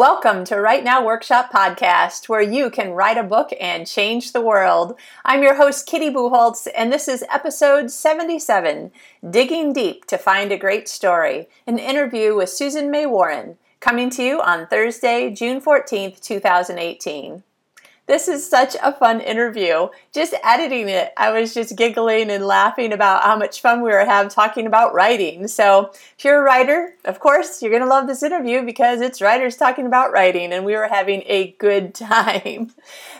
Welcome to Write Now Workshop Podcast, where you can write a book and change the world. I'm your host, Kitty Bucholtz, and this is episode 77 Digging Deep to Find a Great Story, an interview with Susan May Warren, coming to you on Thursday, June 14th, 2018. This is such a fun interview. Just editing it, I was just giggling and laughing about how much fun we were having talking about writing. So, if you're a writer, of course, you're going to love this interview because it's writers talking about writing, and we were having a good time.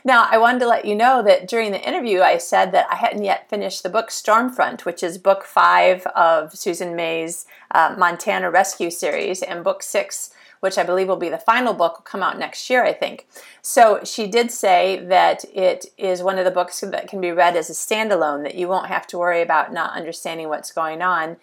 Now, I wanted to let you know that during the interview, I said that I hadn't yet finished the book Stormfront, which is book five of Susan May's uh, Montana Rescue series, and book six which I believe will be the final book, will come out next year, I think. So she did say that it is one of the books that can be read as a standalone, that you won't have to worry about not understanding what's going on.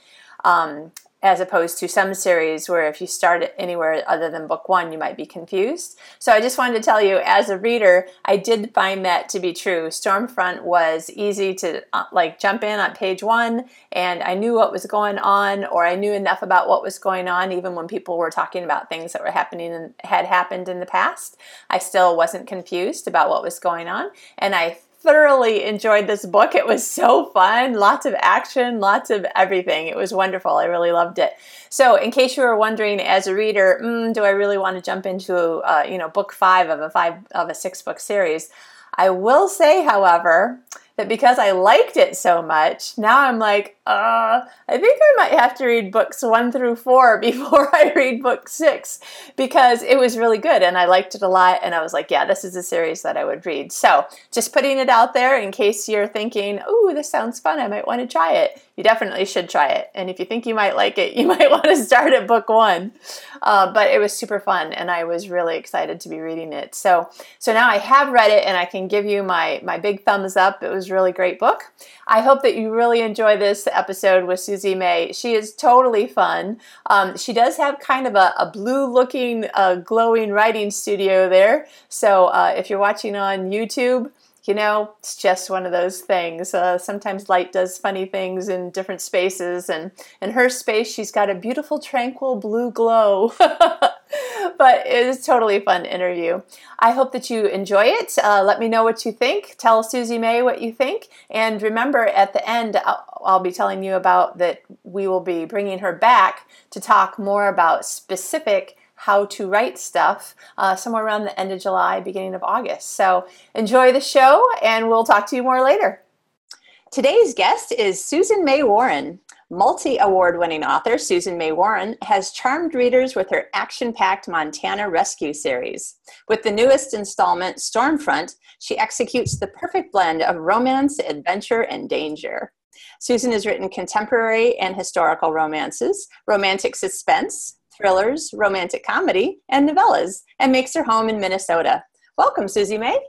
Um, as opposed to some series where if you start it anywhere other than book one, you might be confused. So I just wanted to tell you, as a reader, I did find that to be true. Stormfront was easy to uh, like jump in on page one, and I knew what was going on, or I knew enough about what was going on, even when people were talking about things that were happening and had happened in the past. I still wasn't confused about what was going on, and I thoroughly enjoyed this book. It was so fun, lots of action, lots of everything. It was wonderful. I really loved it. So, in case you were wondering, as a reader, mm, do I really want to jump into uh, you know book five of a five of a six book series? I will say, however, that because I liked it so much, now I'm like, uh, I think I might have to read books one through four before I read book six because it was really good and I liked it a lot. And I was like, yeah, this is a series that I would read. So just putting it out there in case you're thinking, oh, this sounds fun, I might want to try it. You definitely should try it. And if you think you might like it, you might want to start at book one. Uh, but it was super fun and I was really excited to be reading it. So, so now I have read it and I can give you my, my big thumbs up. It was really great book. I hope that you really enjoy this episode with Susie May. She is totally fun. Um, she does have kind of a, a blue looking, uh, glowing writing studio there. So uh, if you're watching on YouTube, you know, it's just one of those things. Uh, sometimes light does funny things in different spaces, and in her space, she's got a beautiful, tranquil blue glow. but it is totally fun interview. I hope that you enjoy it. Uh, let me know what you think. Tell Susie May what you think. And remember, at the end, I'll, I'll be telling you about that we will be bringing her back to talk more about specific how to write stuff uh, somewhere around the end of July, beginning of August. So enjoy the show, and we'll talk to you more later. Today's guest is Susan May Warren. Multi award winning author Susan May Warren has charmed readers with her action packed Montana Rescue series. With the newest installment, Stormfront, she executes the perfect blend of romance, adventure, and danger. Susan has written contemporary and historical romances, romantic suspense, thrillers, romantic comedy, and novellas, and makes her home in Minnesota. Welcome, Susie May.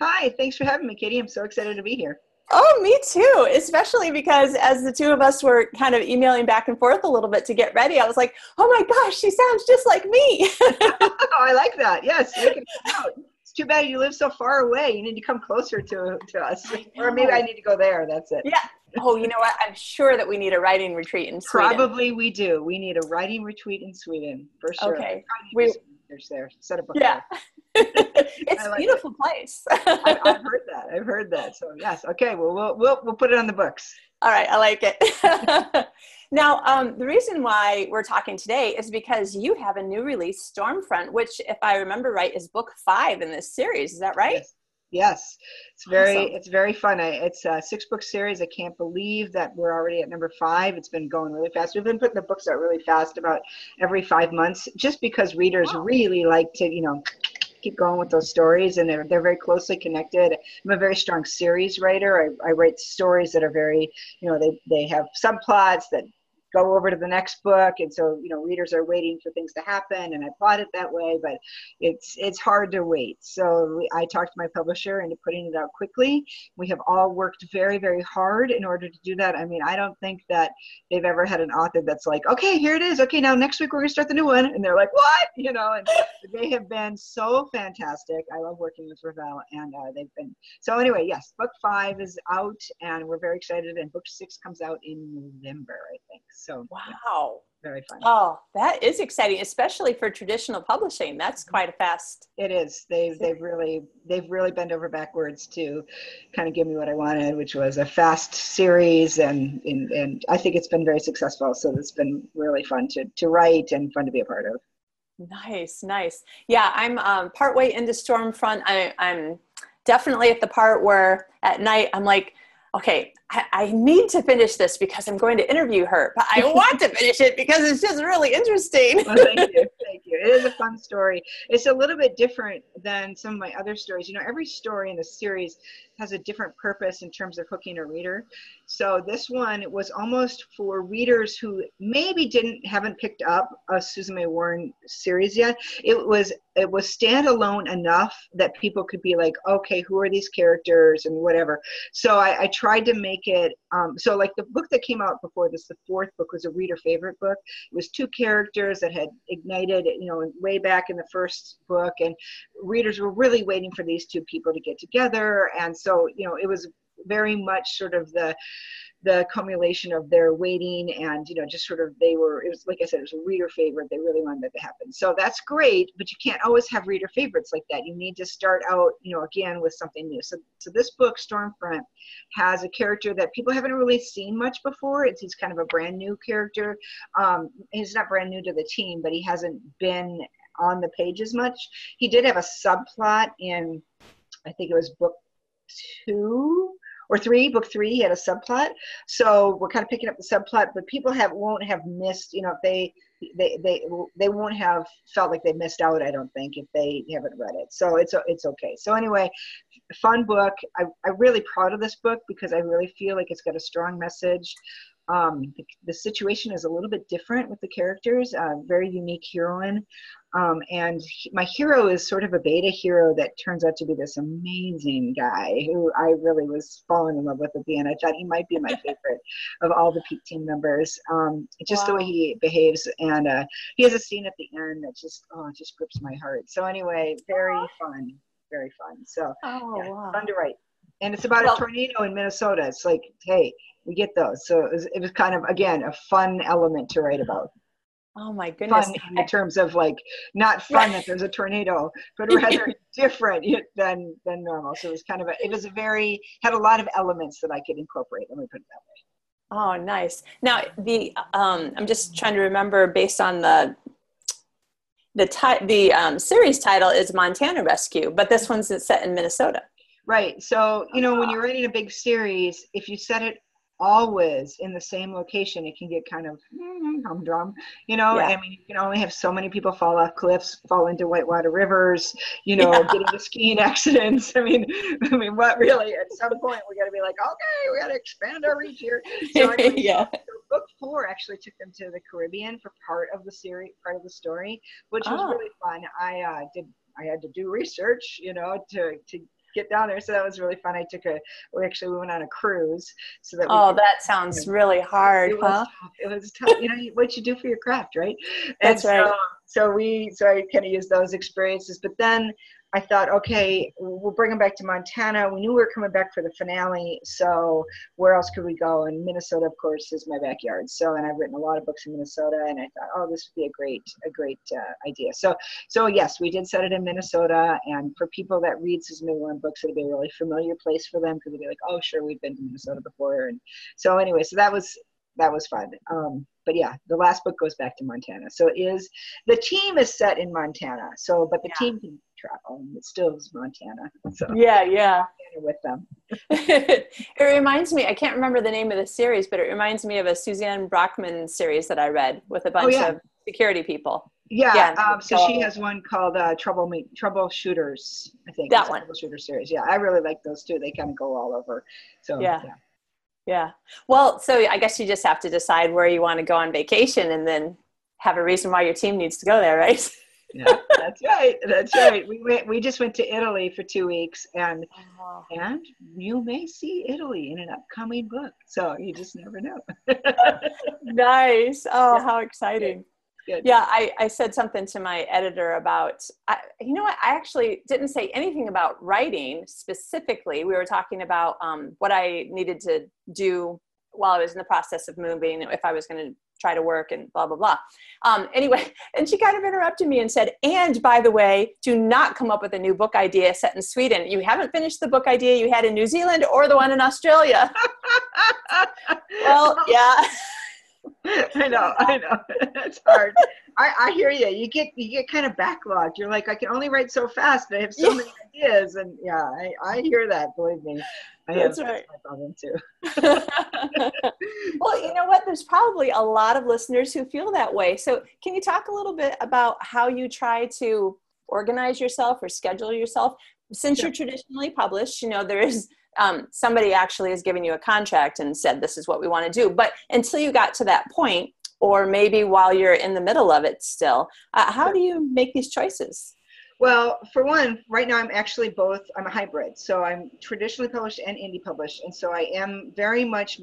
Hi, thanks for having me, Katie. I'm so excited to be here. Oh, me too. Especially because as the two of us were kind of emailing back and forth a little bit to get ready, I was like, "Oh my gosh, she sounds just like me." oh, I like that. Yes, it's too bad you live so far away. You need to come closer to to us, or maybe I need to go there. That's it. Yeah. Oh, you know what? I'm sure that we need a writing retreat in Sweden. Probably we do. We need a writing retreat in Sweden for sure. Okay. We, there. Set up a yeah. it's a beautiful it. place. I, have heard that. I've heard that. So yes. Okay. Well, we'll we'll we'll put it on the books. All right. I like it. now, um, the reason why we're talking today is because you have a new release, Stormfront, which, if I remember right, is book five in this series. Is that right? Yes. Yes, it's very awesome. it's very fun. I, it's a six book series. I can't believe that we're already at number five. It's been going really fast. We've been putting the books out really fast, about every five months, just because readers really like to, you know, keep going with those stories, and they're they're very closely connected. I'm a very strong series writer. I, I write stories that are very, you know, they they have subplots that go over to the next book. And so you know readers are waiting for things to happen and i plot it that way but it's it's hard to wait. So we, i talked to my publisher into putting it out quickly. We have all worked very very hard in order to do that. I mean i don't think that they've ever had an author that's like okay here it is. Okay now next week we're going to start the new one. And they're like what? You know and they have been so fantastic. I love working with Revell and uh, they've been so anyway yes book five is out and we're very excited and book six comes out in november i think So wow. Yeah very fun. Oh, that is exciting, especially for traditional publishing. That's quite a fast. It is. They've they've really they've really bent over backwards to kind of give me what I wanted, which was a fast series, and and, and I think it's been very successful. So it's been really fun to to write and fun to be a part of. Nice, nice. Yeah, I'm um, partway into Stormfront. I, I'm definitely at the part where at night I'm like okay, I, I, need to finish this because I'm going to interview her, but I want to finish it because it's just really interesting. well, thank you. Thank you. It is a fun story. It's a little bit different than some of my other stories. You know, every story in the series has a different purpose in terms of hooking a reader. So this one was almost for readers who maybe didn't haven't picked up a Susan May Warren series yet. It was it was standalone enough that people could be like, okay, who are these characters and whatever. So I, I tried to make it um, so like the book that came out before this, the fourth book was a reader favorite book. It was two characters that had ignited, you know, way back in the first book, and readers were really waiting for these two people to get together, and so you know it was very much sort of the the accumulation of their waiting and you know just sort of they were it was like i said it was a reader favorite. They really wanted that to happen. So that's great but you can't always have reader favorites like that. You need to start out you know again with something new. So so this book stormfront has a character that people haven't really seen much before. It's he's kind of a brand new character. Um he's not brand new to the team but he hasn't been on the page as much. He did have a subplot in i think it was book two or three, book three, he had a subplot. So we're kind of picking up the subplot, but people have won't have missed, you know, if they they they they won't have felt like they missed out. I don't think if they haven't read it. So it's it's okay. So anyway, fun book. I I'm really proud of this book because I really feel like it's got a strong message. Um, the, the, situation is a little bit different with the characters. Uh, very unique heroine. Um, and he, my hero is sort of a beta hero that turns out to be this amazing guy who I really was falling in love with at the end. I thought he might be my favorite of all the Peak team members. Um, just wow. the way he behaves, and uh, he has a scene at the end that just oh, just grips my heart. So anyway, very fun, very fun. So oh, yeah, wow. fun to write. And it's about well, a tornado in Minnesota. It's like, hey, we get those. So it was, it was kind of again a fun element to write about. Oh my goodness. Fun in terms of like not fun that there's a tornado, but rather different than than normal. So it was kind of a it was a very had a lot of elements that I could incorporate. Let me put it that way. Oh, nice. Now the um, I'm just trying to remember based on the the ti- the um, series title is Montana Rescue, but this one's set in Minnesota. Right. So you know when you're writing a big series, if you set it always in the same location, it can get kind of mm, humdrum. You know, yeah. I mean, you can only have so many people fall off cliffs, fall into whitewater rivers. You know, yeah. get into skiing accidents. I mean, I mean, what really? At some point, we got to be like, okay, we got to expand our reach here. So anyway, yeah. So book four actually took them to the Caribbean for part of the series, part of the story, which was oh. really fun. I uh, did I had to do research, you know, to to get down there. So that was really fun. I took a, we actually we went on a cruise so that. oh, could, that sounds you know, really hard, it huh? Was it was tough. you know what you do for your craft, right? That's and right. So, so we, so I kind of used those experiences, but then I thought, okay, we'll bring them back to Montana. We knew we were coming back for the finale, so where else could we go? And Minnesota, of course, is my backyard. So, and I've written a lot of books in Minnesota, and I thought, oh, this would be a great, a great uh, idea. So, so yes, we did set it in Minnesota, and for people that read Susan May Warren books, it'll be a really familiar place for them because they'll be like, oh, sure, we've been to Minnesota before. And so, anyway, so that was that was fun. Um, but yeah, the last book goes back to Montana. So it is the team is set in Montana. So, but the yeah. team and it still is Montana. So yeah, yeah, with them. it reminds me. I can't remember the name of the series, but it reminds me of a Suzanne Brockmann series that I read with a oh, bunch oh, yeah. of security people. Yeah, yeah um, so she has one called uh, Trouble Me Troubleshooters. I think that one Troubleshooter series. Yeah, I really like those too. They kind of go all over. So yeah. yeah. Yeah. Well, so I guess you just have to decide where you want to go on vacation and then have a reason why your team needs to go there, right? yeah, that's right. That's right. We went. We just went to Italy for two weeks, and oh. and you may see Italy in an upcoming book. So you just never know. nice. Oh, yeah. how exciting! Good. Yeah, I, I said something to my editor about, I, you know what, I actually didn't say anything about writing specifically. We were talking about um, what I needed to do while I was in the process of moving, if I was going to try to work and blah blah blah. Um, anyway and she kind of interrupted me and said and by the way do not come up with a new book idea set in sweden. You haven't finished the book idea you had in new zealand or the one in australia. Well yeah I know, I know. It's hard. I, I hear you. You get you get kind of backlogged. You're like, I can only write so fast. I have so yeah. many ideas, and yeah, I, I hear that. Believe me, I that's have, right. That's my problem too. well, you know what? There's probably a lot of listeners who feel that way. So, can you talk a little bit about how you try to organize yourself or schedule yourself? Since sure. you're traditionally published, you know there is um, somebody actually has given you a contract and said this is what we want to do but until you got to that point or maybe while you're in the middle of it still uh, how do you make these choices well for one right now i'm actually both i'm a hybrid so i'm traditionally published and indie published and so i am very much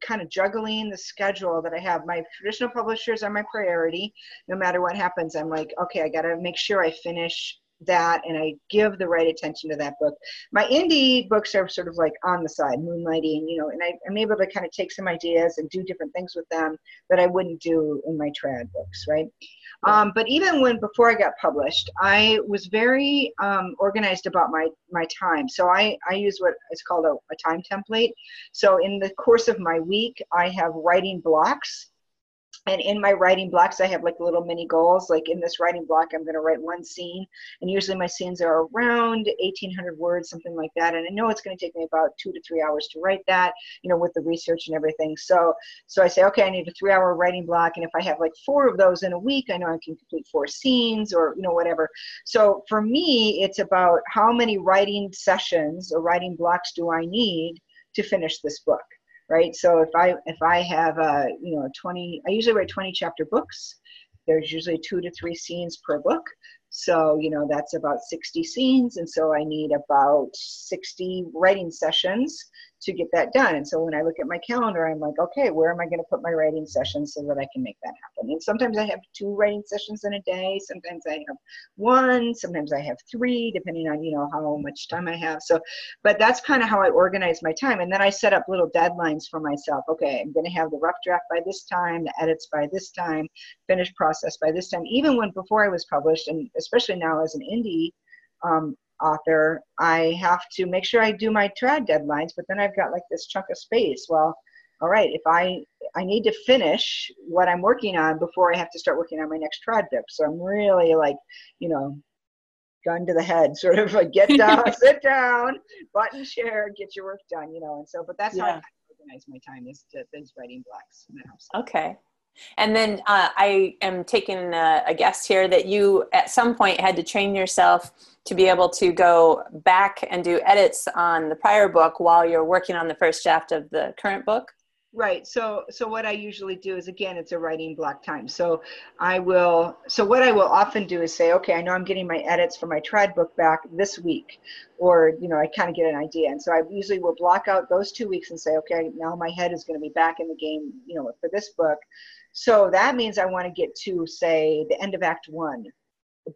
kind of juggling the schedule that I have. My traditional publishers are my priority. No matter what happens, I'm like, okay, I got to make sure I finish that and I give the right attention to that book. My indie books are sort of like on the side, moonlighting, you know, and I, am able to kind of take some ideas and do different things with them that I wouldn't do in my trad books, right? Um, but even when before I got published, I was very um, organized about my my time. So I I use what is called a, a time template. So in the course of my week, I have writing blocks and in my writing blocks i have like little mini goals. Like in this writing block i'm going to write one scene and usually my scenes are around 1800 words something like that. And i know it's going to take me about two to three hours to write that you know with the research and everything. So so i say okay i need a three hour writing block and if i have like four of those in a week i know i can complete four scenes or you know whatever. So for me it's about how many writing sessions or writing blocks do i need to finish this book right? So if I if I have a you know 20, I usually write 20 chapter books. There's usually two to three scenes per book. So, you know, that's about 60 scenes. And so I need about 60 writing sessions to get that done. And so when I look at my calendar, I'm like, okay, where am I going to put my writing sessions so that I can make that happen? And sometimes I have two writing sessions in a day. Sometimes I have one. Sometimes I have three, depending on, you know, how much time I have. So, but that's kind of how I organize my time. And then I set up little deadlines for myself. Okay, I'm going to have the rough draft by this time, the edits by this time, finished process by this time. Even when before I was published, and especially now as an indie um, author, I have to make sure I do my trad deadlines, but then I've got like this chunk of space. Well, all right, if I I need to finish what I'm working on before I have to start working on my next trad book. So I'm really like, you know, gun to the head, sort of like get down, sit down, button share, get your work done, you know. And so, but that's yeah. how I organize my time is to those writing blocks. Okay. And then uh, I am taking a, a guess here that you at some point had to train yourself to be able to go back and do edits on the prior book while you're working on the first draft of the current book. Right. So so what I usually do is again it's a writing block time. So I will so what I will often do is say, okay, I know I'm getting my edits for my trad book back this week. Or, you know, I kind of get an idea. And so I usually will block out those two weeks and say, okay, now my head is going to be back in the game, you know, for this book. So that means I want to get to, say, the end of Act One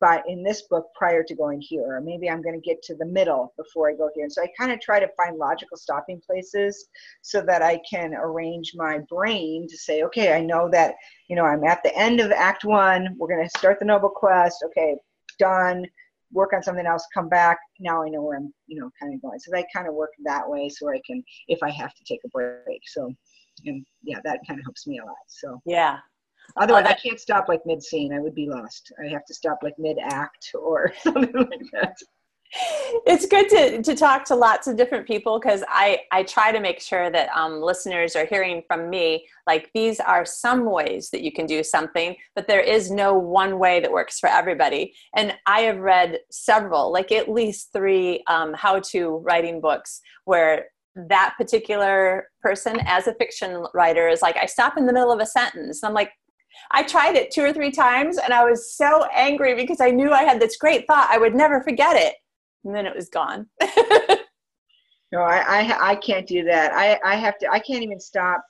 by in this book prior to going here or maybe i'm going to get to the middle before i go here. And so i kind of try to find logical stopping places so that i can arrange my brain to say okay i know that you know i'm at the end of act one we're going to start the noble quest okay done work on something else come back now i know where i'm you know kind of going. So i kind of work that way so i can if i have to take a break so and yeah, that kind of helps me a lot. So yeah. Otherwise, I can't stop like mid scene. I would be lost. I have to stop like mid act or something like that. It's good to, to talk to lots of different people because I, I try to make sure that um, listeners are hearing from me like these are some ways that you can do something, but there is no one way that works for everybody. And I have read several, like at least three um, how to writing books where that particular person as a fiction writer is like i stop in the middle of a sentence. I'm like i tried it two or three times and i was so angry because i knew i had this great thought. I would never forget it. And then it was gone. No I, I i can't do that. I i have to i can't even stop.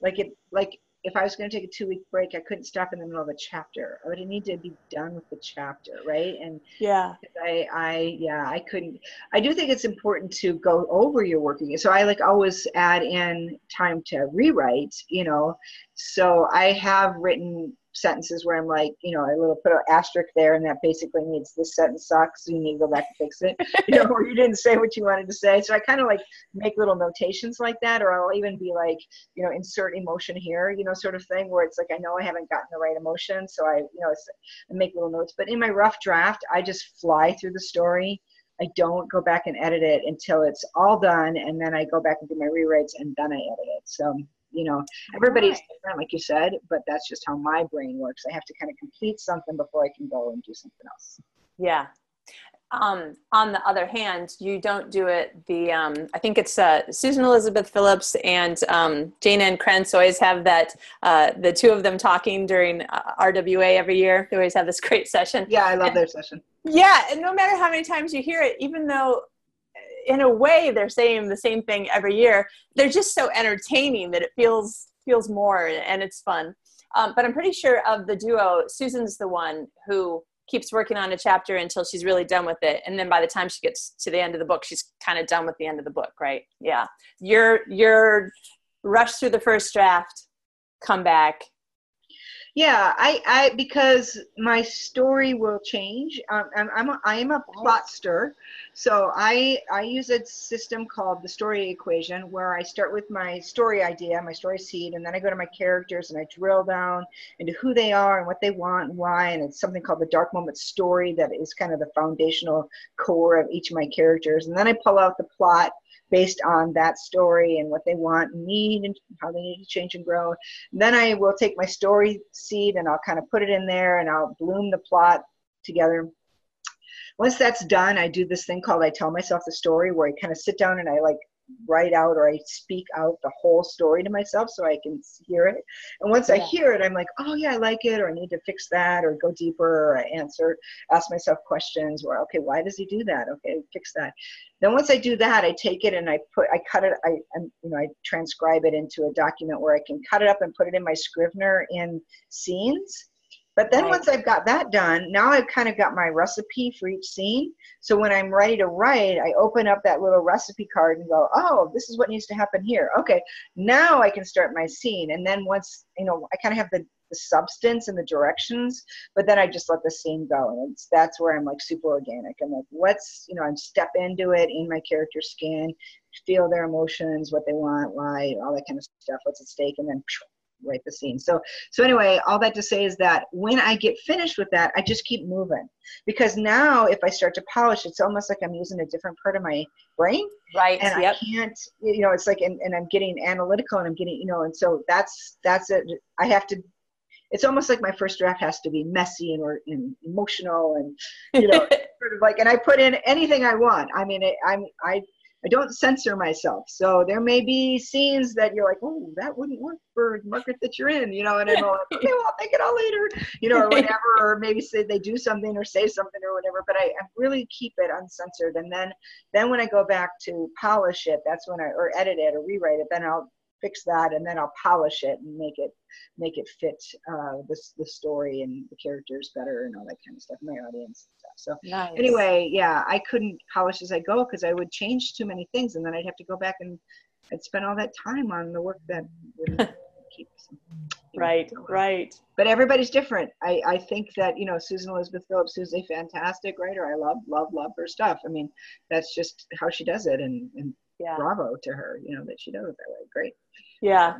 Like it like if I was going to take a two week break, I couldn't stop in the middle of a chapter. I would need to be done with the chapter, right? And yeah, I, I, yeah, I couldn't. I do think it's important to go over your working. So I like always add in time to rewrite, you know. So I have written sentences where I'm like, you know, a little put an asterisk there, and that basically means this sentence sucks. So you need to go back and fix it, you know, or you didn't say what you wanted to say. So I kind of like make little notations like that, or I'll even be like, you know, insert emotion here, you know, sort of thing, where it's like I know I haven't gotten the right emotion, so I, you know, I make little notes. But in my rough draft, I just fly through the story. I don't go back and edit it until it's all done, and then I go back and do my rewrites, and then I edit it. So you know everybody's right. different like you said but that's just how my brain works i have to kind of complete something before i can go and do something else yeah um, on the other hand, you don't do it. The um, I think it's uh, Susan Elizabeth Phillips and um, Jayne Ann Krentz always have that uh, the two of them talking during uh, RWA every year. They always have this great session. Yeah, I love and, their session. Yeah, and no matter how many times you hear it, even though in a way they're saying the same thing every year. They're just so entertaining that it feels feels more and it's fun. Um, but i'm pretty sure of the duo susan's the one who keeps working on a chapter until she's really done with it. And then by the time she gets to the end of the book she's kind of done with the end of the book right? Yeah. You're you're rush through the first draft come back yeah, I, I because my story will change. Um, I'm, I'm a, I am a plotster, so I I use a system called the story equation where I start with my story idea, my story seed, and then I go to my characters and I drill down into who they are and what they want and why. And it's something called the dark moment story that is kind of the foundational core of each of my characters. And then I pull out the plot based on that story and what they want and need and how they need to change and grow. And then I will take my story seed and I'll kind of put it in there and I'll bloom the plot together. Once that's done, I do this thing called I tell myself the story where I kind of sit down and I like write out or I speak out the whole story to myself so I can hear it. And once yeah. I hear it, I'm like, oh yeah, I like it, or I need to fix that, or go deeper, or I answer, ask myself questions, or okay, why does he do that? Okay, fix that. Then once I do that, I take it and I put, I cut it, I, I'm, you know, I transcribe it into a document where I can cut it up and put it in my Scrivener in scenes but then right. once I've got that done, now I've kind of got my recipe for each scene. So when I'm ready to write, I open up that little recipe card and go, oh, this is what needs to happen here. Okay, now I can start my scene. And then once, you know, I kind of have the, the substance and the directions, but then I just let the scene go. And it's, that's where I'm like super organic. I'm like, let's, you know, I step into it in my character skin, feel their emotions, what they want, why, all that kind of stuff, what's at stake, and then write the scene. So so anyway, all that to say is that when I get finished with that, I just keep moving because now if I start to polish, it's almost like I'm using a different part of my brain. Right. And yep. I can't, you know, it's like and, and I'm getting analytical and I'm getting, you know, and so that's that's it. I have to it's almost like my first draft has to be messy and, or, and emotional and you know sort of like and I put in anything I want. I mean, it, I'm I I don't censor myself. So there may be scenes that you're like, oh, that wouldn't work for the market that you're in, you know, and I'm like, okay, well, I'll take it all later, you know, or whatever, or maybe say they do something or say something or whatever. But I, I really keep it uncensored, and then then when I go back to polish it, that's when I or edit it or rewrite it, then I'll fix that and then I'll polish it and make it make it fit uh, the, the story and the characters better and all that kind of stuff, my audience stuff. So nice. anyway, yeah, I couldn't polish as I go because I would change too many things and then I'd have to go back and I'd spend all that time on the work that would keep. right, right. But everybody's different. I, I think that, you know, Susan Elizabeth Phillips is a fantastic writer. I love, love, love her stuff. I mean, that's just how she does it. And, and yeah. bravo to her, you know, that she does it that way. Great. Yeah.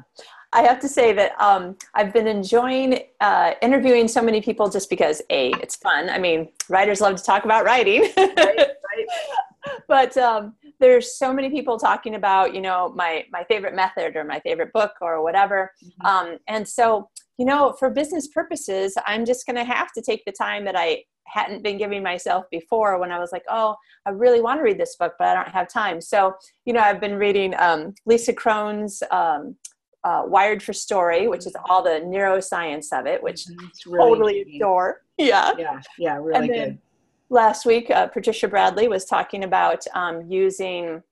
I have to say that um, I've been enjoying uh, interviewing so many people just because A, it's fun. I mean, writers love to talk about writing. right, right. but um, there's so many people talking about, you know, my, my favorite method or my favorite book or whatever. Mm-hmm. Um, and so, you know, for business purposes, I'm just going to have to take the time that I hadn't been giving myself before when I was like, oh, I really want to read this book, but I don't have time. So, you know, I've been reading um, Lisa Cron's um, uh, Wired for Story, which is all the neuroscience of it, which mm-hmm. really totally neat. adore. Yeah. Yeah. Yeah. Really good. Last week, uh, Patricia Bradley was talking about um, using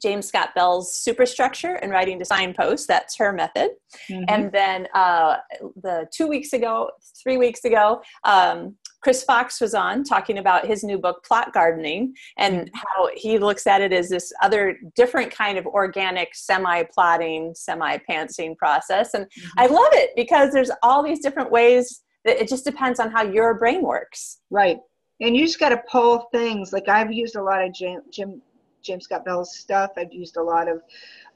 James Scott Bell's superstructure and writing to signposts. That's her method. Mm-hmm. And then uh, the two weeks ago, three weeks ago, um, Chris Fox was on talking about his new book, Plot Gardening, and mm-hmm. how he looks at it as this other different kind of organic semi plotting, semi pantsing process. And mm-hmm. I love it because there's all these different ways that it just depends on how your brain works. Right. And you just got to pull things. Like I've used a lot of Jim, Jim James Scott Bell's stuff. I've used a lot of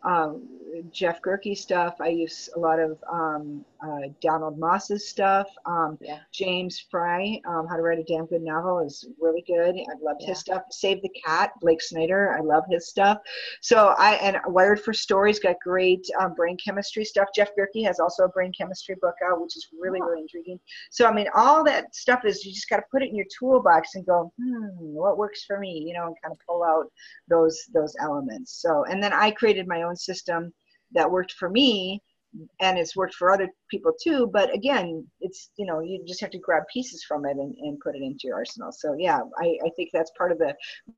um, Jeff Gerke stuff. I use a lot of um, uh, Donald Maass's stuff. Um, yeah. James Frey, um, How to Write a Damn Good Novel, is really good. I've loved yeah. his stuff. Save the Cat, Blake Snyder, I love his stuff. So I and Wired for Stories got great um, brain chemistry stuff. Jeff Gerke has also a brain chemistry book out, which is really really intriguing. So I mean, all that stuff is you just got to put it in your toolbox and go, hmm, what works for me, you know, and kind of pull out those those elements. So and then I created my own system that worked for me and it's worked for other people too but again it's you know you just have to grab pieces from it and, and put it into your arsenal. So yeah I, I think that's part of the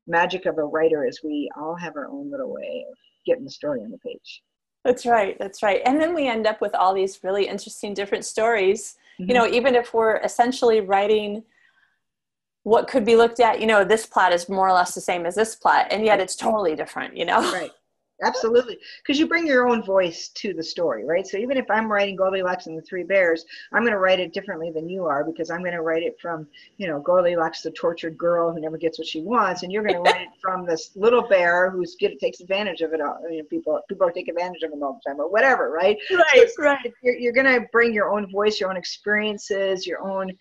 magic of a writer is we all have our own little way of getting the story on the page. That's right that's right. And then we end up with all these really interesting different stories. Mm-hmm. you know even if we're essentially writing what could be looked at you know this plot is more or less the same as this plot and yet it's totally different you know? Right absolutely. Because you bring your own voice to the story right? So even if i'm writing goldilocks and the three bears i'm going to write it differently than you are because i'm going to write it from you know goldilocks the tortured girl who never gets what she wants and you're going to write it from this little bear who's get takes advantage of it all you know, people people take advantage of him all the time or whatever right? Right so right. you're, you're going to bring your own voice your own experiences your own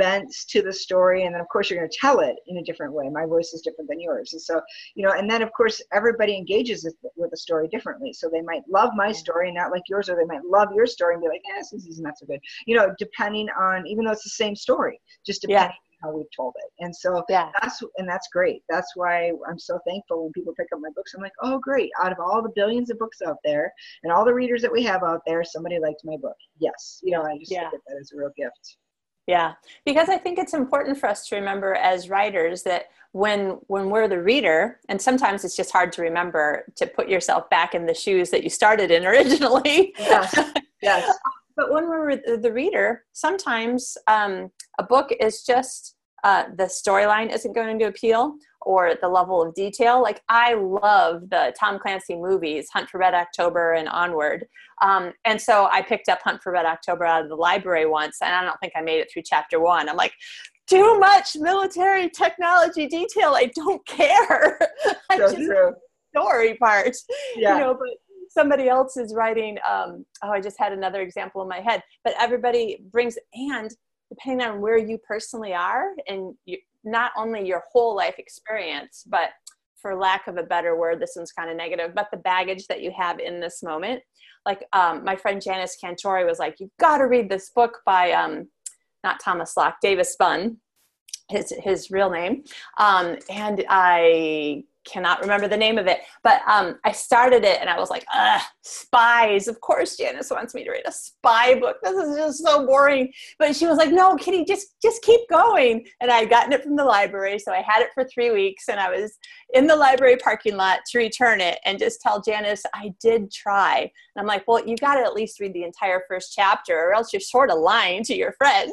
bents to the story and then of course you're going to tell it in a different way my voice is different than yours and so you know and then of course everybody engages with the story differently so they might love my story and not like yours or they might love your story and be like yes this is not so good you know depending on even though it's the same story just depending yeah how we've told it. And so yeah. that's and that's great. That's why I'm so thankful when people pick up my books. I'm like, oh great! Out of all the billions of books out there and all the readers that we have out there, somebody liked my book. Yes, you know, I just yeah. look at that as a real gift. Yeah, because I think it's important for us to remember as writers that when when we're the reader, and sometimes it's just hard to remember to put yourself back in the shoes that you started in originally. Yes. yes. but when we're the reader, sometimes um, a book is just uh, the storyline isn't going to appeal or the level of detail. Like I love the Tom Clancy movies, Hunt for Red October and onward. Um, and so I picked up Hunt for Red October out of the library once, and I don't think I made it through chapter one. I'm like, too much military technology detail. I don't care. I so just true. story part. Yeah. You know, but somebody else is writing. Um, oh, I just had another example in my head. But everybody brings and depending on where you personally are and you, not only your whole life experience, but for lack of a better word, this one's kind of negative, but the baggage that you have in this moment. Like um, my friend Janice Cantore was like, you've got to read this book by um, not Thomas Locke, Davis Bunn, his his real name. Um, and I cannot remember the name of it, but um, I started it and I was like, Ugh, spies. Of course, Janice wants me to read a spy book. This is just so boring. But she was like, no, Kitty, just just keep going. And I had gotten it from the library, so I had it for three weeks, and I was in the library parking lot to return it and just tell Janice I did try. And I'm like, well, you got to at least read the entire first chapter, or else you're sort of lying to your friend.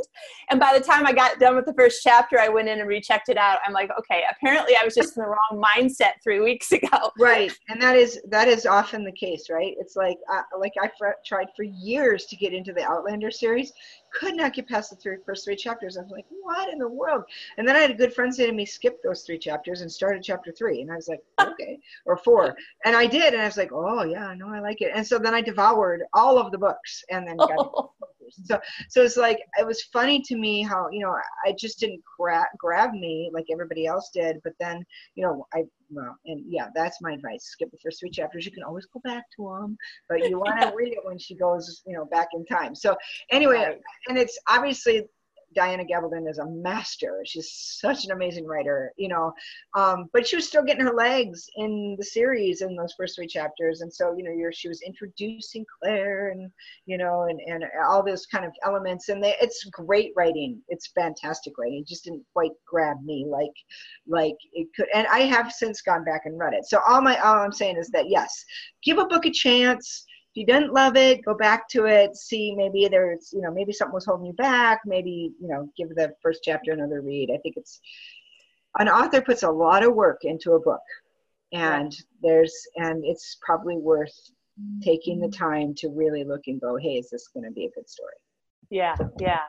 And by the time I got done with the first chapter, I went in and rechecked it out. I'm like, okay, apparently I was just in the wrong mindset set three weeks ago. Right, and that is that is often the case, right? It's like uh, like I tried for years to get into the Outlander series, could not get past the three, first three chapters. I was like, what in the world? And then I had a good friend say to me, skip those three chapters and start at chapter three. And I was like, okay, or four. And I did, and I was like, oh yeah, no, I like it. And so then I devoured all of the books, and then got. so so it's like it was funny to me how you know I just didn't grab grab me like everybody else did but then you know I well and yeah that's my advice. Skip the first three chapters. You can always go back to them but you want to read it when she goes you know back in time. So anyway right. and it's obviously Diana Gabaldon is a master. She's such an amazing writer, you know. Um, but she was still getting her legs in the series in those first three chapters, and so you know, she was introducing Claire and you know, and and all those kind of elements, and they, it's great writing. It's fantastic writing. It just didn't quite grab me like like it could. And I have since gone back and read it. So all my all I'm saying is that yes, give a book a chance you didn't love it, go back to it, see maybe there's, you know, maybe something was holding you back, maybe, you know, give the first chapter another read. I think it's, an author puts a lot of work into a book and there's, and it's probably worth taking the time to really look and go, hey, is this going to be a good story? Yeah, yeah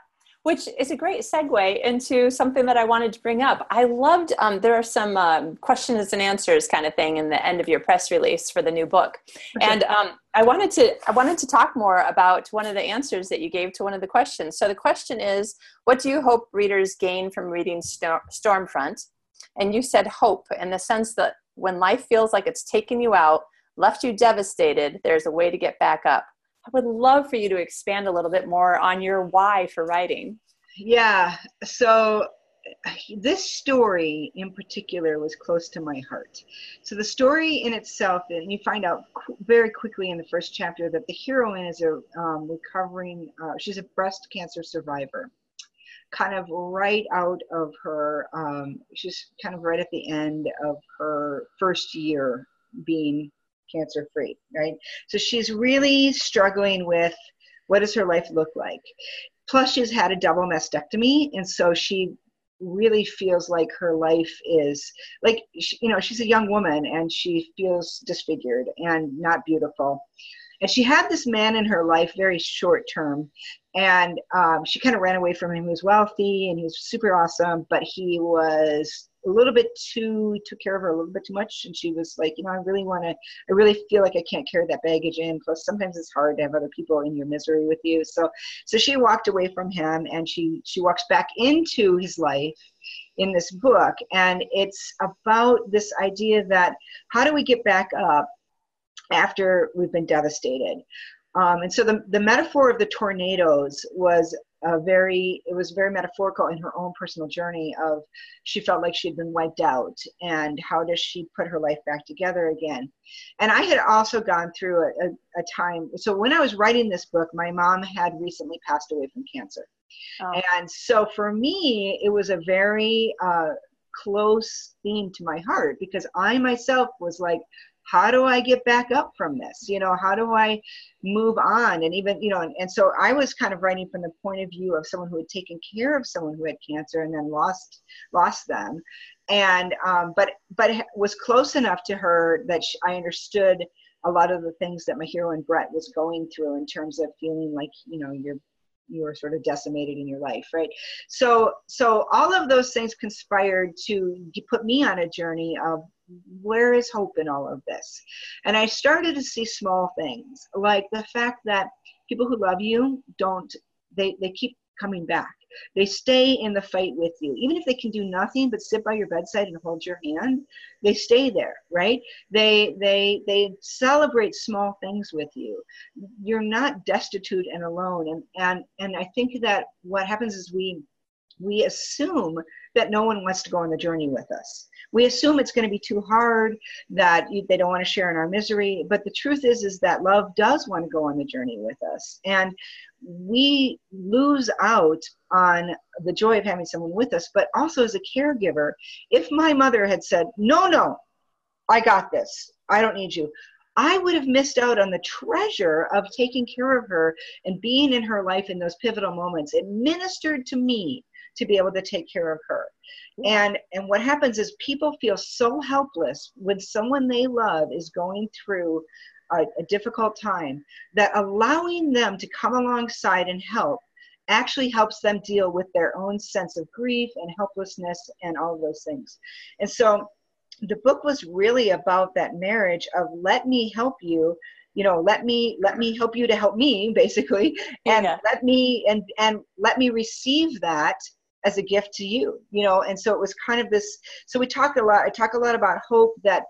which is a great segue into something that I wanted to bring up. I loved, um, there are some um, questions and answers kind of thing in the end of your press release for the new book. Okay. And um, I wanted to, I wanted to talk more about one of the answers that you gave to one of the questions. So the question is, what do you hope readers gain from reading Stormfront? And you said hope in the sense that when life feels like it's taken you out, left you devastated, there's a way to get back up. I would love for you to expand a little bit more on your why for writing. Yeah. So this story in particular was close to my heart. So the story in itself, and you find out very quickly in the first chapter that the heroine is a um, recovering. Uh, she's a breast cancer survivor, kind of right out of her. Um, she's kind of right at the end of her first year being cancer free, right? So she's really struggling with what does her life look like. Plus, she's had a double mastectomy, and so she really feels like her life is like you know she's a young woman and she feels disfigured and not beautiful and she had this man in her life very short term and um, she kind of ran away from him he was wealthy and he was super awesome but he was a little bit too took care of her a little bit too much. And she was like you know i really want to i really feel like i can't carry that baggage in. Plus sometimes it's hard to have other people in your misery with you. So so she walked away from him and she she walks back into his life in this book. And it's about this idea that how do we get back up after we've been devastated? Um, and so the, the metaphor of the tornadoes was a very it was very metaphorical in her own personal journey of she felt like she had been wiped out and how does she put her life back together again and i had also gone through a, a, a time so when i was writing this book my mom had recently passed away from cancer oh. and so for me it was a very uh, close theme to my heart because i myself was like how do I get back up from this? You know, how do I move on? And even, you know, and, and so I was kind of writing from the point of view of someone who had taken care of someone who had cancer and then lost lost them, and um, but but was close enough to her that she, I understood a lot of the things that my heroine Brett was going through in terms of feeling like you know you're you were sort of decimated in your life right so so all of those things conspired to put me on a journey of where is hope in all of this? And I started to see small things like the fact that people who love you don't, they, they keep coming back. They stay in the fight with you. Even if they can do nothing but sit by your bedside and hold your hand, they stay there, right? They they they celebrate small things with you. You're not destitute and alone. And and and I think that what happens is we we assume that no one wants to go on the journey with us. We assume it's going to be too hard, that they don't want to share in our misery. But the truth is, is that love does want to go on the journey with us, and we lose out on the joy of having someone with us. But also, as a caregiver, if my mother had said, "No, no, I got this. I don't need you," I would have missed out on the treasure of taking care of her and being in her life in those pivotal moments. It ministered to me to be able to take care of her and and what happens is people feel so helpless when someone they love is going through a, a difficult time that allowing them to come alongside and help actually helps them deal with their own sense of grief and helplessness and all of those things and so the book was really about that marriage of let me help you you know let me let me help you to help me basically and yeah. let me and and let me receive that as a gift to you you know and so it was kind of this so we talk a lot i talk a lot about hope that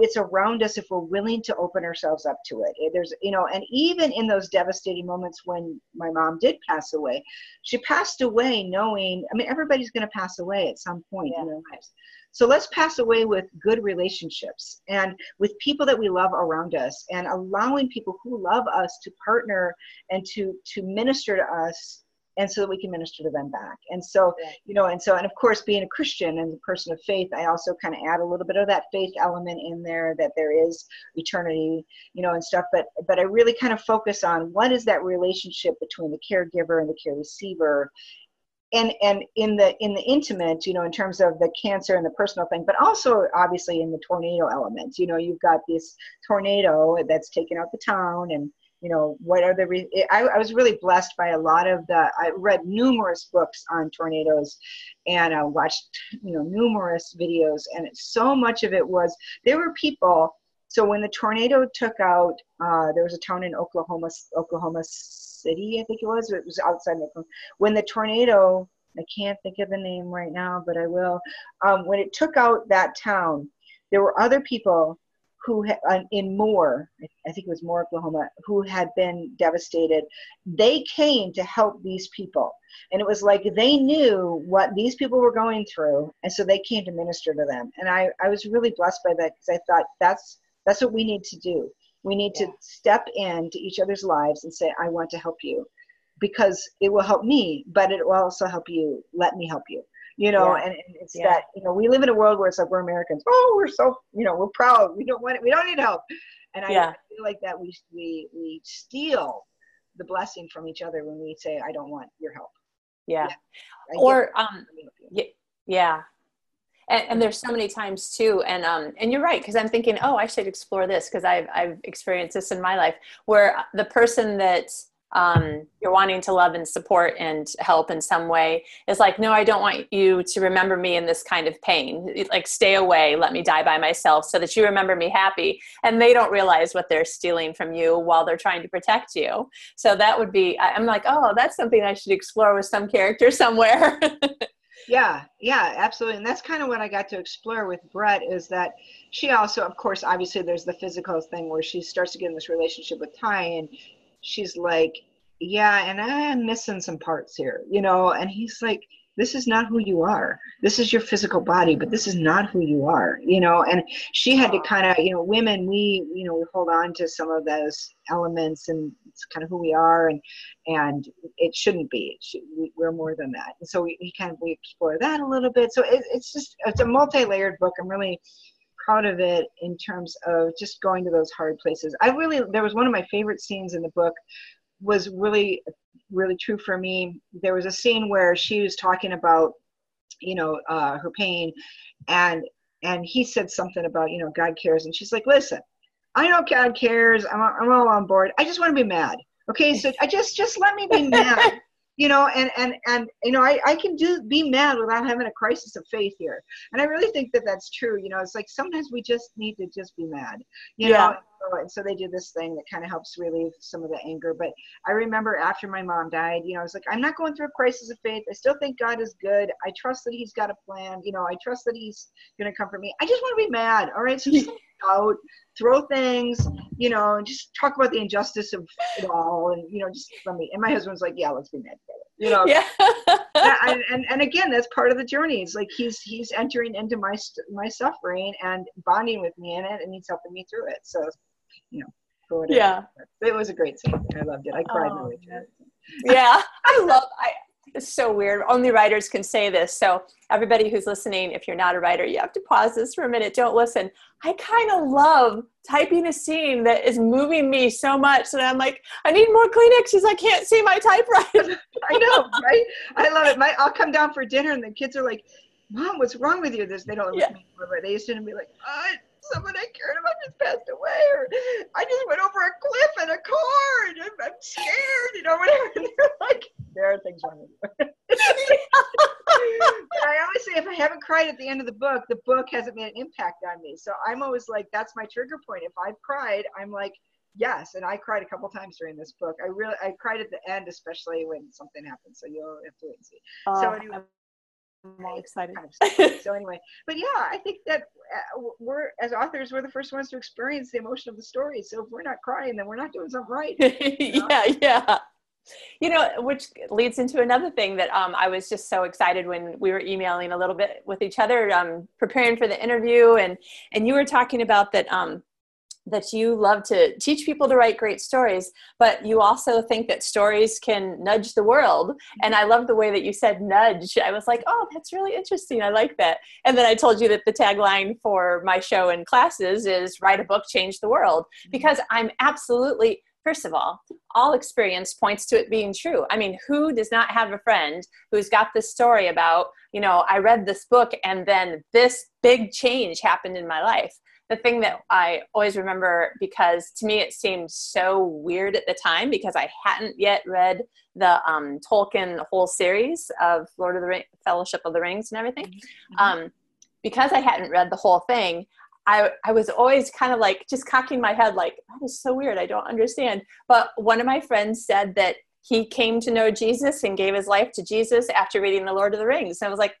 it's around us if we're willing to open ourselves up to it. There's, you know, and even in those devastating moments when my mom did pass away, she passed away knowing, I mean, everybody's going to pass away at some point yeah. in their lives. So let's pass away with good relationships and with people that we love around us and allowing people who love us to partner and to, to minister to us and so that we can minister to them back. And so you know and so and of course being a christian and a person of faith i also kind of add a little bit of that faith element in there that there is eternity you know and stuff. But but i really kind of focus on what is that relationship between the caregiver and the care receiver. And and in the in the intimate you know in terms of the cancer and the personal thing but also obviously in the tornado element. You know you've got this tornado that's taken out the town and you know what are the re- I, I was really blessed by a lot of the i read numerous books on tornadoes and i watched you know numerous videos and so much of it was there were people so when the tornado took out uh, there was a town in oklahoma oklahoma city i think it was it was outside oklahoma when the tornado i can't think of the name right now but i will um, when it took out that town there were other people who uh, in Moore, I think it was Moore, Oklahoma, who had been devastated. They came to help these people, and it was like they knew what these people were going through, and so they came to minister to them. And I, I was really blessed by that because I thought that's that's what we need to do. We need yeah. to step into each other's lives and say, "I want to help you," because it will help me, but it will also help you. Let me help you you know yeah. and, and, it's yeah. that you know we live in a world where it's like we're americans oh we're so you know we're proud we don't want it we don't need help and I, yeah. feel like that we we we steal the blessing from each other when we say i don't want your help yeah, yeah. or um yeah and, and, there's so many times too and um and you're right because i'm thinking oh i should explore this because i've i've experienced this in my life where the person that um, you're wanting to love and support and help in some way is like no i don't want you to remember me in this kind of pain. Like stay away let me die by myself so that you remember me happy and they don't realize what they're stealing from you while they're trying to protect you. So that would be i'm like oh that's something i should explore with some character somewhere. Yeah yeah absolutely and that's kind of what i got to explore with Brette is that she also of course obviously there's the physical thing where she starts to get in this relationship with ty and she's like, yeah, and I'm missing some parts here, you know, and he's like, this is not who you are. This is your physical body, but this is not who you are, you know. And she had to kind of, you know, women, we, you know, we hold on to some of those elements, and it's kind of who we are, and and it shouldn't be. It should, we, are more than that. And so we, we kind of we explore that a little bit. So it, it's just it's a multi-layered book. I'm really proud of it in terms of just going to those hard places. I really, there was one of my favorite scenes in the book was really, really true for me. There was a scene where she was talking about, you know, uh, her pain and, and he said something about, you know, God cares. And she's like, listen, I know God cares. I'm, I'm all on board. I just want to be mad. Okay. So I just, just let me be mad you know and and and you know I, I can do be mad without having a crisis of faith here and i really think that that's true you know it's like sometimes we just need to just be mad you yeah. know Oh, and so they do this thing that kind of helps relieve some of the anger but i remember after my mom died you know i was like i'm not going through a crisis of faith i still think god is good i trust that he's got a plan you know i trust that he's going to comfort me i just want to be mad all right so just out throw things, you know, and just talk about the injustice of it all, and you know, just let me. And my husband's like, "Yeah, let's be mad together," you know. Yeah. and, and and again, that's part of the journey. It's like he's he's entering into my my suffering and bonding with me in it, and he's helping me through it. So, you know. Yeah, it was a great scene. I loved it. I cried oh, really. Yeah, I love. I it's so weird. Only writers can say this. So, everybody who's listening, if you're not a writer, you have to pause this for a minute. Don't listen. I kind of love typing a scene that is moving me so much that I'm like, I need more Kleenex because I can't see my typewriter. I know, right? I love it. My, I'll come down for dinner and the kids are like, Mom, what's wrong with you? This they don't yeah. me. They used to be like, oh, someone I cared about just passed away, or I just went over a cliff in a car and I'm, I'm scared, you know, whatever. And they're like, there are things wrong with you. but I always say if I haven't cried at the end of the book, the book hasn't made an impact on me. So I'm always like, that's my trigger point. If I've cried, I'm like, yes. And I cried a couple times during this book. I really, I cried at the end, especially when something happened. So you'll have to wait and see. Uh, so anyway. All excited. so anyway, but yeah, I think that uh, we're as authors, we're the first ones to experience the emotion of the story. So if we're not crying, then we're not doing something right. You know? yeah, yeah. You know, which leads into another thing that um, I was just so excited when we were emailing a little bit with each other, um, preparing for the interview, and and you were talking about that um, that you love to teach people to write great stories, but you also think that stories can nudge the world. And I love the way that you said nudge. I was like, oh, that's really interesting. I like that. And then I told you that the tagline for my show and classes is write a book, change the world, mm-hmm. because I'm absolutely First of all, all experience points to it being true. I mean, who does not have a friend who's got this story about, you know, I read this book and then this big change happened in my life? The thing that I always remember because to me it seemed so weird at the time because I hadn't yet read the um, Tolkien whole series of Lord of the Ring, Fellowship of the Rings and everything. Mm-hmm. Um, because I hadn't read the whole thing, I, I was always kind of like just cocking my head like that is so weird. I don't understand. But one of my friends said that he came to know Jesus and gave his life to Jesus after reading the Lord of the Rings. And I was like,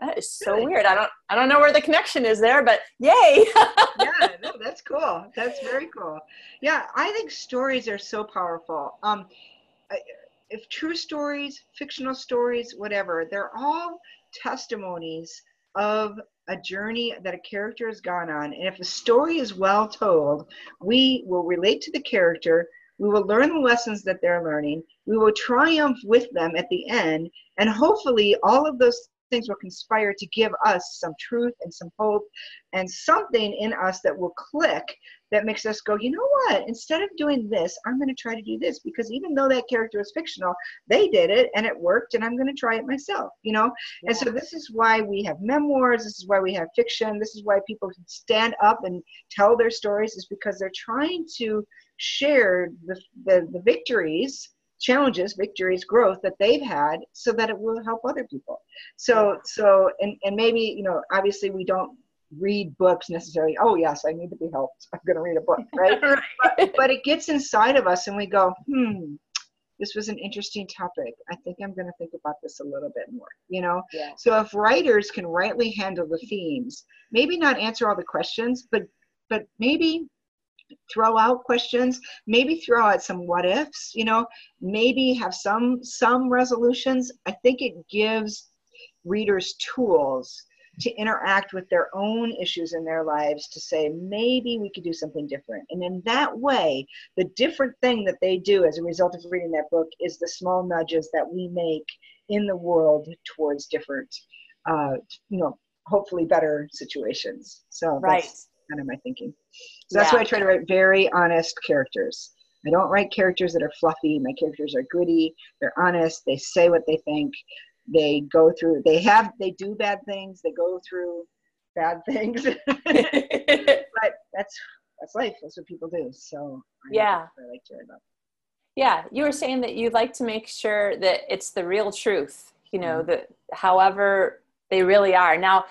that is so really? weird. I don't I don't know where the connection is there, but yay. yeah, no, that's cool. That's very cool. Yeah, I think stories are so powerful. Um if true stories, fictional stories, whatever, they're all testimonies of a journey that a character has gone on. And if a story is well told, we will relate to the character, we will learn the lessons that they're learning, we will triumph with them at the end, and hopefully all of those things will conspire to give us some truth and some hope and something in us that will click that makes us go, you know what? Instead of doing this, I'm going to try to do this because even though that character is fictional, they did it and it worked, and I'm going to try it myself, you know? Yeah. And so this is why we have memoirs, this is why we have fiction, this is why people can stand up and tell their stories, is because they're trying to share the, the, the victories challenges, victories, growth that they've had so that it will help other people. So, so, and, and maybe, you know, obviously we don't read books necessarily. Oh, yes, I need to be helped. I'm going to read a book, right? right. But, but it gets inside of us and we go, hmm, this was an interesting topic. I think I'm going to think about this a little bit more, you know? Yeah. So if writers can rightly handle the themes, maybe not answer all the questions, but but maybe throw out questions maybe throw out some what ifs you know maybe have some some resolutions. I think it gives readers tools to interact with their own issues in their lives to say maybe we could do something different. And in that way the different thing that they do as a result of reading that book is the small nudges that we make in the world towards different uh, you know hopefully better situations. So right kind of my thinking. So that's yeah. why I try to write very honest characters. I don't write characters that are fluffy. My characters are gritty. They're honest. They say what they think. They go through. They have. They do bad things. They go through bad things. but that's that's life. That's what people do. So I yeah, I like to write about. Yeah, you were saying that you'd like to make sure that it's the real truth. You know mm-hmm. that however they really are. Now,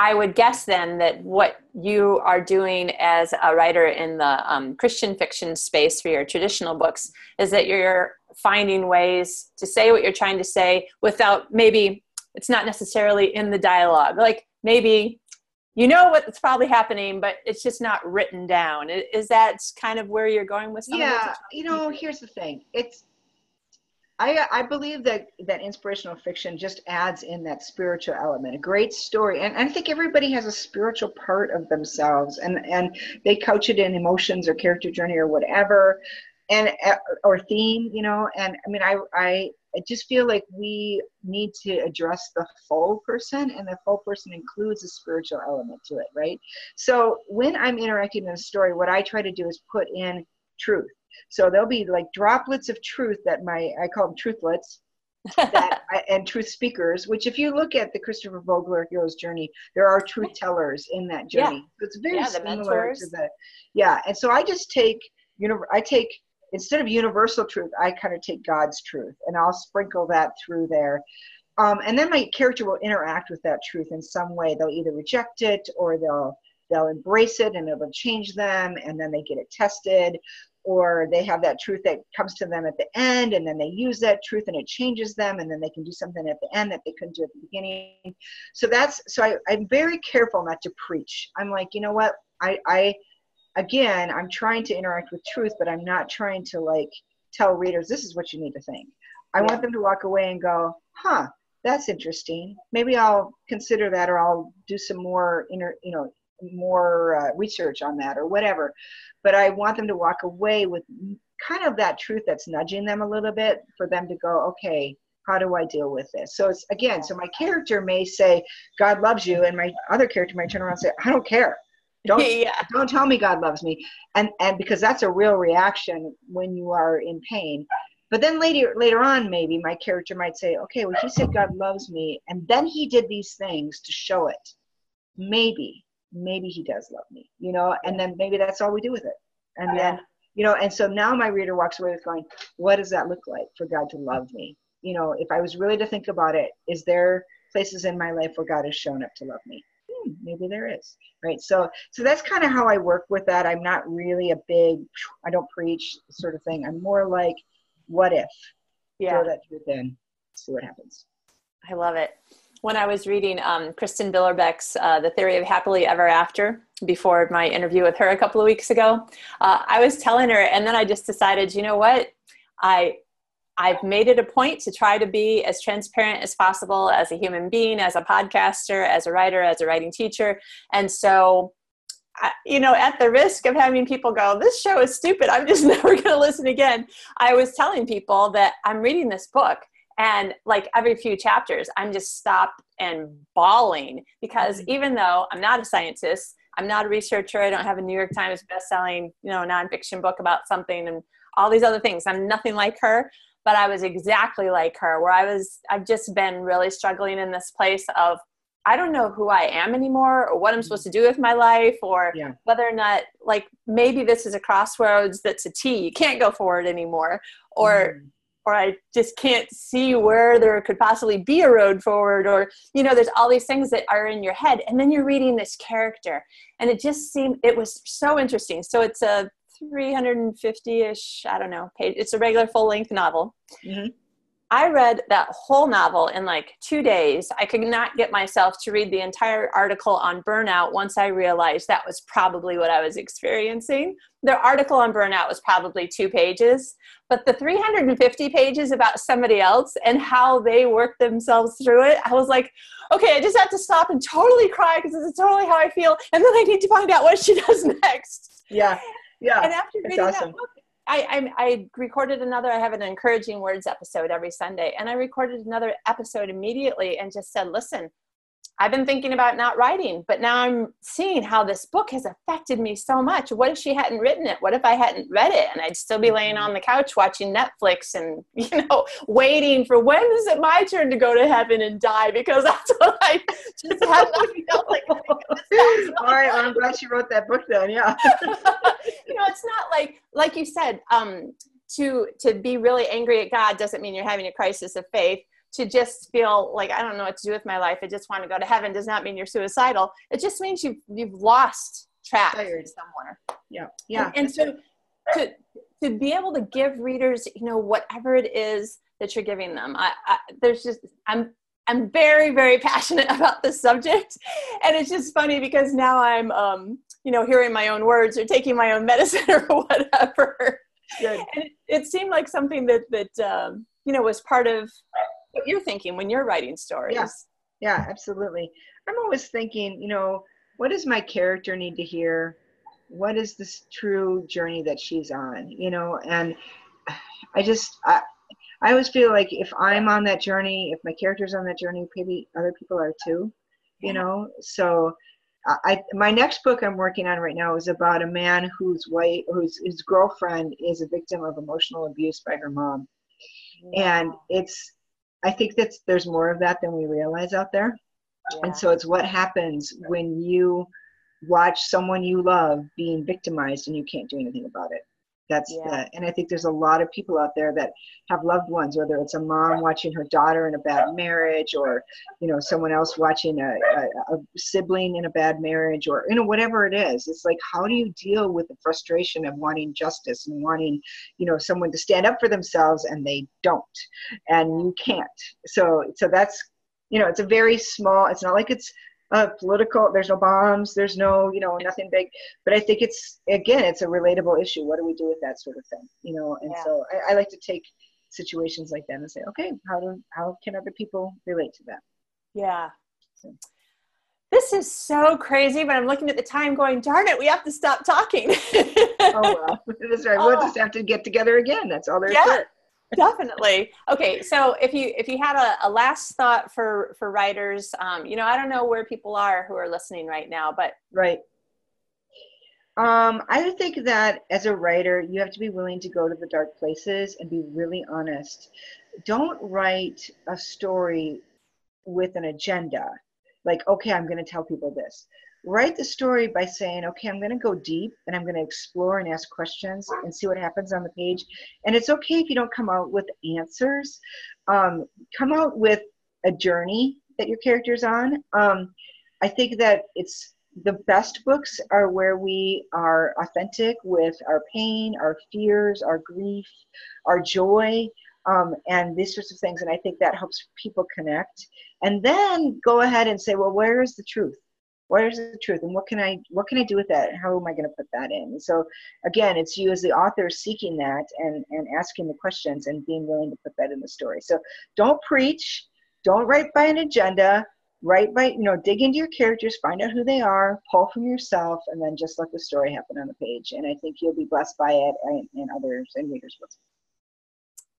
I would guess then that what you are doing as a writer in the um, Christian fiction space for your traditional books is that you're finding ways to say what you're trying to say without maybe it's not necessarily in the dialogue. Like maybe you know what's probably happening, but it's just not written down. Is that kind of where you're going with? yeah, you know, here's the thing. It's I, I believe that that inspirational fiction just adds in that spiritual element, a great story, and I think everybody has a spiritual part of themselves, and and they couch it in emotions or character journey or whatever, and uh, or theme, you know. And I mean, I I I just feel like we need to address the full person, and the full person includes a spiritual element to it, right? So when I'm interacting in a story, what I try to do is put in truth so there'll be like droplets of truth that my I call them truthlets. that I, and truth speakers, which if you look at the Christopher Vogler hero's journey, there are truth tellers in that journey. Yeah. it's very yeah, similar to the yeah. And so I just take you know I take instead of universal truth, I kind of take God's truth and I'll sprinkle that through there. Um, and then my character will interact with that truth in some way. They'll either reject it or they'll they'll embrace it and it'll change them and then they get it tested or they have that truth that comes to them at the end and then they use that truth and it changes them and then they can do something at the end that they couldn't do at the beginning. So that's so I, i'm very careful not to preach. I'm like you know what? I i again i'm trying to interact with truth but i'm not trying to like tell readers this is what you need to think. I yeah. want them to walk away and go huh that's interesting. Maybe i'll consider that or i'll do some more inner you know more uh, research on that or whatever. But i want them to walk away with kind of that truth that's nudging them a little bit for them to go okay how do i deal with this? So it's again so my character may say god loves you and my other character might turn around and say i don't care. Don't yeah. don't tell me god loves me. And and because that's a real reaction when you are in pain. But then later later on maybe my character might say okay well he said god loves me and then he did these things to show it. Maybe maybe he does love me, you know, and then maybe that's all we do with it. And then, you know, and so now my reader walks away with going, what does that look like for God to love me? You know, if I was really to think about it, is there places in my life where God has shown up to love me? Hmm, maybe there is, right? So, so that's kind of how I work with that. I'm not really a big, I don't preach sort of thing. I'm more like, what if? Yeah. Throw that truth in, see what happens. I love it when I was reading um, Kristin Billerbeck's uh, The Theory of Happily Ever After before my interview with her a couple of weeks ago, uh, I was telling her, and then I just decided, you know what, I I've made it a point to try to be as transparent as possible as a human being, as a podcaster, as a writer, as a writing teacher, and so. You know, at the risk of having people go, this show is stupid, I'm just never going to listen again. I was telling people that I'm reading this book and like every few chapters i'm just stopped and bawling because mm-hmm. even though i'm not a scientist i'm not a researcher i don't have a new york times best-selling you know nonfiction book about something and all these other things i'm nothing like her but i was exactly like her where i was i've just been really struggling in this place of I don't know who I am anymore or what I'm supposed to do with my life or yeah. whether or not like maybe this is a crossroads that's a T. You can't go forward anymore or mm or I just can't see where there could possibly be a road forward, or you know, there's all these things that are in your head, and then you're reading this character, and it just seemed it was so interesting. So it's a 350-ish, I don't know, page. It's a regular full-length novel. Mm-hmm. I read that whole novel in like two days. I could not get myself to read the entire article on burnout once I realized that was probably what I was experiencing. The article on burnout was probably two pages, but the 350 pages about somebody else and how they worked themselves through it, I was like, okay, I just have to stop and totally cry because this is totally how I feel. And then I need to find out what she does next. Yeah. Yeah. And after reading awesome. that book, I, I, I recorded another. I have an encouraging words episode every Sunday, and I recorded another episode immediately and just said, "Listen, I've been thinking about not writing, but now I'm seeing how this book has affected me so much. What if she hadn't written it? What if I hadn't read it and I'd still be laying mm-hmm. on the couch watching Netflix and, you know, waiting for when is it my turn to go to heaven and die? Because that's what I just have felt like. All right, well, I'm glad she wrote that book then. Yeah. you know, it's not like, like you said, um, to to be really angry at God doesn't mean you're having a crisis of faith to just feel like I don't know what to do with my life. I just want to go to heaven does not mean you're suicidal. It just means you've you've lost track Tired. somewhere. Yeah, yeah. And, and so to to be able to give readers, you know, whatever it is that you're giving them, I, I there's just I'm I'm very very passionate about this subject, and it's just funny because now I'm um you know hearing my own words or taking my own medicine or whatever. Good. And it, it seemed like something that that um, you know was part of what you're thinking when you're writing stories. Yeah, yeah, absolutely. I'm always thinking, you know, what does my character need to hear? What is this true journey that she's on? You know, and I just I, I always feel like if I'm on that journey, if my character's on that journey, maybe other people are too. You know, so I my next book I'm working on right now is about a man whose wife whose his girlfriend is a victim of emotional abuse by her mom. Wow. And it's I think that there's more of that than we realize out there. Yeah. And so it's what happens when you watch someone you love being victimized and you can't do anything about it. That's yeah. the, and I think there's a lot of people out there that have loved ones, whether it's a mom watching her daughter in a bad marriage, or you know someone else watching a, a, a sibling in a bad marriage, or you know whatever it is. It's like how do you deal with the frustration of wanting justice and wanting you know someone to stand up for themselves and they don't, and you can't. So so that's you know it's a very small. It's not like it's uh, political there's no bombs there's no you know nothing big. But i think it's again it's a relatable issue. What do we do with that sort of thing you know? And yeah. so I, I, like to take situations like that and say okay how do how can other people relate to that? Yeah. So. this is so crazy but i'm looking at the time going darn it we have to stop talking. Oh well. That's right. We'll oh. just have to get together again. That's all there's yeah. Definitely. Okay so if you if you had a, a last thought for for writers um, you know i don't know where people are who are listening right now but right. Um, i think that as a writer you have to be willing to go to the dark places and be really honest. Don't write a story with an agenda. Like okay i'm going to tell people this write the story by saying, okay, I'm going to go deep and I'm going to explore and ask questions and see what happens on the page. And it's okay if you don't come out with answers. Um, come out with a journey that your character's on. Um, I think that it's the best books are where we are authentic with our pain, our fears, our grief, our joy, um, and these sorts of things. And I think that helps people connect. And then go ahead and say, well, where is the truth? Where's the truth and what can i what can i do with that how am i going to put that in? So again it's you as the author seeking that and and asking the questions and being willing to put that in the story. So don't preach don't write by an agenda write by you know dig into your characters find out who they are pull from yourself and then just let the story happen on the page. And i think you'll be blessed by it and, and others and readers will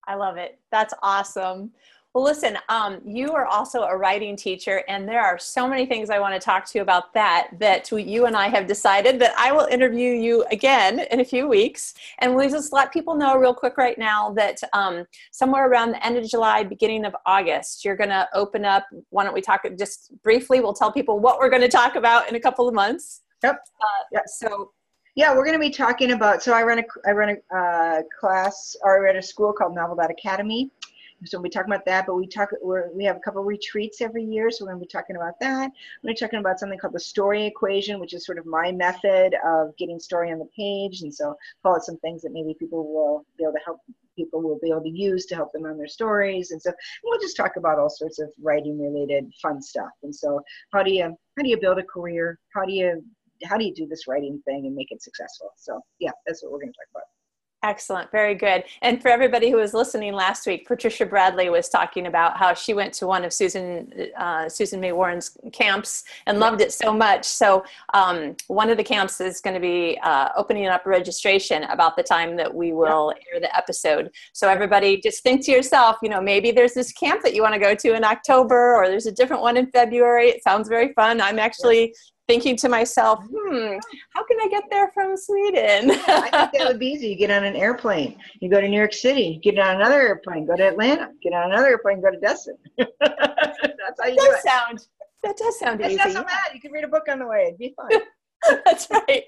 i love it. That's awesome well, listen, um, you are also a writing teacher, and there are so many things I want to talk to you about that. That you and I have decided that I will interview you again in a few weeks, and we'll just let people know real quick right now that um, somewhere around the end of July, beginning of August, you're going to open up. Why don't we talk just briefly? We'll tell people what we're going to talk about in a couple of months. Yep. Uh, yep. So yeah, we're going to be talking about. So I run a I run a uh, class or I run a school called Novel Dot Academy, so we talk about that, but we talk we're, we have a couple retreats every year, so we're going to be talking about that. We're going to be talking about something called the story equation, which is sort of my method of getting story on the page, and so call it some things that maybe people will be able to help people will be able to use to help them on their stories, and so we'll just talk about all sorts of writing related fun stuff. And so how do you how do you build a career? How do you how do you do this writing thing and make it successful? So yeah, that's what we're going to talk about. Excellent, very good. And for everybody who was listening last week, Patricia Bradley was talking about how she went to one of Susan uh, Susan May Warren's camps and loved it so much. So um, one of the camps is going to be uh, opening up registration about the time that we will air the episode. So everybody, just think to yourself, you know, maybe there's this camp that you want to go to in October, or there's a different one in February. It sounds very fun. I'm actually thinking to myself, hmm, how can I get there from Sweden? I think that would be easy. You get on an airplane, you go to New York City, get on another airplane, go to Atlanta, get on another airplane, go to Destin. That's how you that do it. Sound, that does sound it's easy. It's not so bad. You can read a book on the way. It'd be fun. That's right.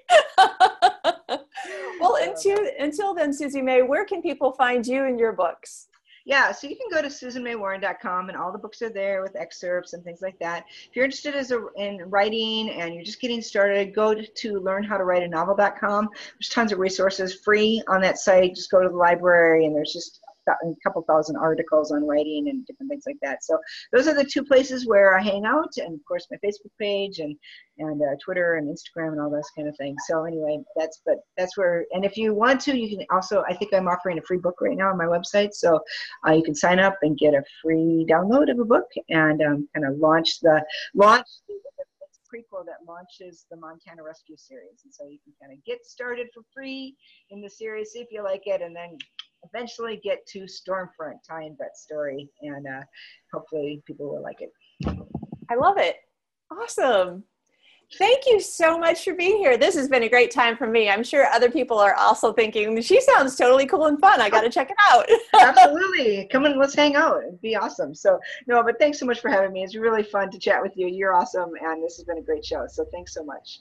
well, until until then, Susie May, where can people find you and your books? Yeah, so you can go to susanmaywarren.com and all the books are there with excerpts and things like that. If you're interested as a, in writing and you're just getting started, go to, to learnhowtowriteanovel.com. There's tons of resources free on that site. Just go to the library and there's just a couple thousand articles on writing and different things like that. So those are the two places where I hang out, and of course my Facebook page and and uh, Twitter and Instagram and all those kind of things. So anyway, that's but that's where. And if you want to, you can also. I think I'm offering a free book right now on my website, so uh, you can sign up and get a free download of a book and um, kind of launch the launch the, prequel that launches the Montana Rescue series. And so you can kind of get started for free in the series, see if you like it, and then eventually get to Storm Front, tying that story, and uh, hopefully people will like it. I love it. Awesome. Thank you so much for being here. This has been a great time for me. I'm sure other people are also thinking, she sounds totally cool and fun. I got to check it out. Absolutely. Come and let's hang out. It'd be awesome. So, no, but thanks so much for having me. It's really fun to chat with you. You're awesome. And this has been a great show. So, thanks so much.